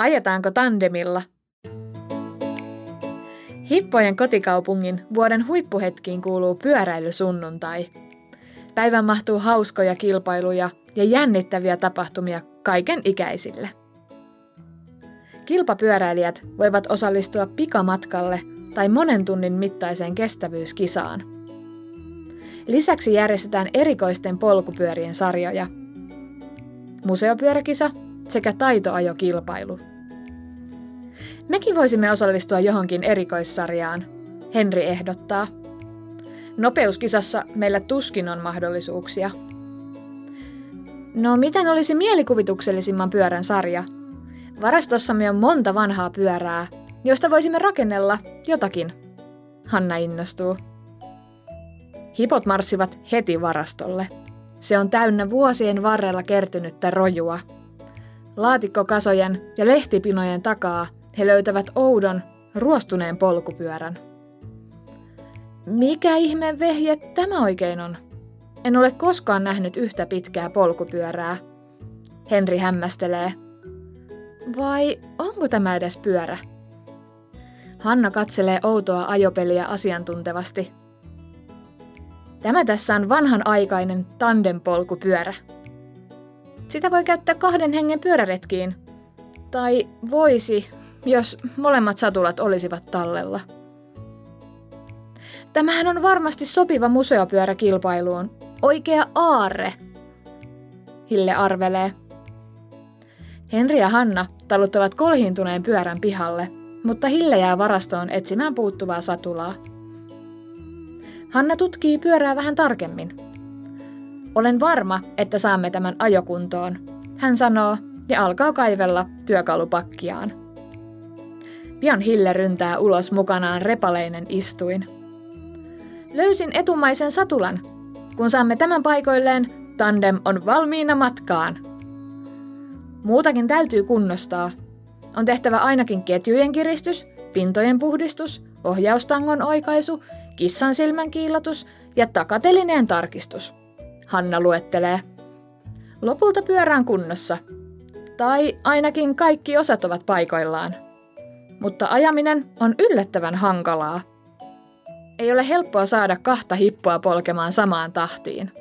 Ajetaanko tandemilla? Hippojen kotikaupungin vuoden huippuhetkiin kuuluu pyöräilysunnuntai. Päivän mahtuu hauskoja kilpailuja ja jännittäviä tapahtumia kaiken ikäisille. Kilpapyöräilijät voivat osallistua pikamatkalle tai monen tunnin mittaiseen kestävyyskisaan. Lisäksi järjestetään erikoisten polkupyörien sarjoja. Museopyöräkisa sekä taitoajokilpailu. Mekin voisimme osallistua johonkin erikoissarjaan, Henri ehdottaa. Nopeuskisassa meillä tuskin on mahdollisuuksia. No miten olisi mielikuvituksellisimman pyörän sarja? Varastossamme on monta vanhaa pyörää, josta voisimme rakennella jotakin. Hanna innostuu. Hipot marssivat heti varastolle. Se on täynnä vuosien varrella kertynyttä rojua. Laatikkokasojen ja lehtipinojen takaa he löytävät oudon, ruostuneen polkupyörän. Mikä ihme vehje tämä oikein on? En ole koskaan nähnyt yhtä pitkää polkupyörää. Henri hämmästelee. Vai onko tämä edes pyörä? Hanna katselee outoa ajopeliä asiantuntevasti. Tämä tässä on vanhanaikainen tandempolkupyörä. Sitä voi käyttää kahden hengen pyöräretkiin. Tai voisi, jos molemmat satulat olisivat tallella. Tämähän on varmasti sopiva museopyöräkilpailuun. Oikea aarre. Hille arvelee. Henri ja Hanna taluttavat kolhiintuneen pyörän pihalle, mutta Hille jää varastoon etsimään puuttuvaa satulaa. Hanna tutkii pyörää vähän tarkemmin. Olen varma, että saamme tämän ajokuntoon, hän sanoo ja alkaa kaivella työkalupakkiaan. Pian Hille ryntää ulos mukanaan repaleinen istuin. Löysin etumaisen satulan. Kun saamme tämän paikoilleen, tandem on valmiina matkaan. Muutakin täytyy kunnostaa. On tehtävä ainakin ketjujen kiristys, pintojen puhdistus, ohjaustangon oikaisu, kissan silmän kiilotus ja takatelineen tarkistus. Hanna luettelee. Lopulta pyörään kunnossa. Tai ainakin kaikki osat ovat paikoillaan mutta ajaminen on yllättävän hankalaa. Ei ole helppoa saada kahta hippoa polkemaan samaan tahtiin.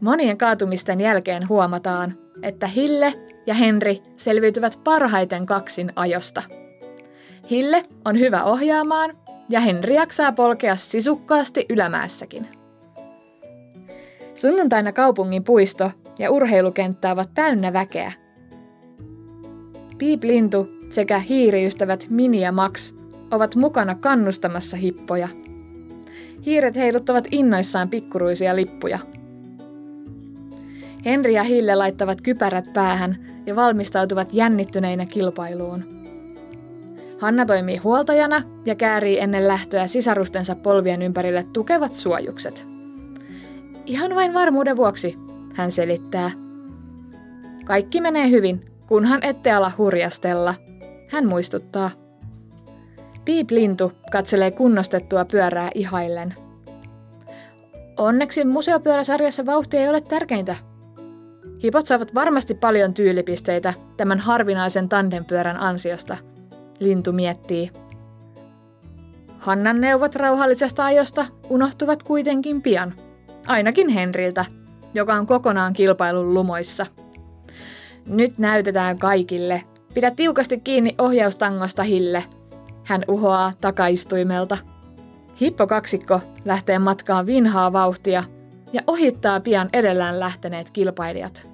Monien kaatumisten jälkeen huomataan, että Hille ja Henri selviytyvät parhaiten kaksin ajosta. Hille on hyvä ohjaamaan ja Henri jaksaa polkea sisukkaasti ylämäessäkin. Sunnuntaina kaupungin puisto ja urheilukenttä ovat täynnä väkeä. Piip Lintu sekä hiiriystävät Mini ja Max ovat mukana kannustamassa hippoja. Hiiret heiluttavat innoissaan pikkuruisia lippuja. Henri ja Hille laittavat kypärät päähän ja valmistautuvat jännittyneinä kilpailuun. Hanna toimii huoltajana ja käärii ennen lähtöä sisarustensa polvien ympärille tukevat suojukset. Ihan vain varmuuden vuoksi, hän selittää. Kaikki menee hyvin, kunhan ette ala hurjastella – hän muistuttaa. Piip Lintu katselee kunnostettua pyörää ihaillen. Onneksi museopyöräsarjassa vauhti ei ole tärkeintä. Hipot saavat varmasti paljon tyylipisteitä tämän harvinaisen tandempyörän ansiosta, Lintu miettii. Hannan neuvot rauhallisesta ajosta unohtuvat kuitenkin pian, ainakin Henriltä, joka on kokonaan kilpailun lumoissa. Nyt näytetään kaikille, Pidä tiukasti kiinni ohjaustangosta, Hille. Hän uhoaa takaistuimelta. Hippokaksikko lähtee matkaan vinhaa vauhtia ja ohittaa pian edellään lähteneet kilpailijat.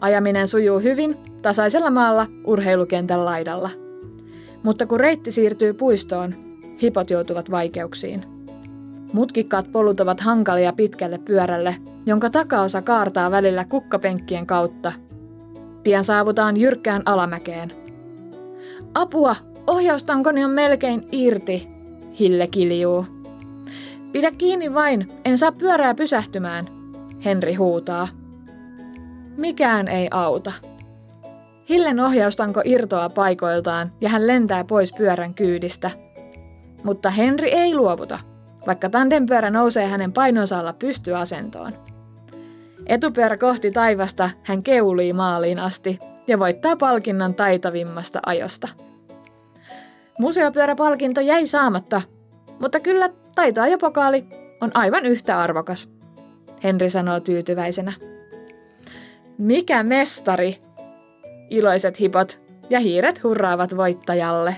Ajaminen sujuu hyvin tasaisella maalla urheilukentän laidalla. Mutta kun reitti siirtyy puistoon, hipot joutuvat vaikeuksiin. Mutkikkaat polut ovat hankalia pitkälle pyörälle, jonka takaosa kaartaa välillä kukkapenkkien kautta Pian saavutaan jyrkkään alamäkeen. Apua! Ohjaustankoni on melkein irti, Hille kiljuu. Pidä kiinni vain, en saa pyörää pysähtymään, Henri huutaa. Mikään ei auta. Hillen ohjaustanko irtoaa paikoiltaan ja hän lentää pois pyörän kyydistä. Mutta Henri ei luovuta, vaikka tandempyörä nousee hänen painonsa alla pystyasentoon. Etupyörä kohti taivasta hän keulii maaliin asti ja voittaa palkinnon taitavimmasta ajosta. Museopyöräpalkinto jäi saamatta, mutta kyllä taitoajopokaali on aivan yhtä arvokas, Henri sanoo tyytyväisenä. Mikä mestari! Iloiset hipot ja hiiret hurraavat voittajalle.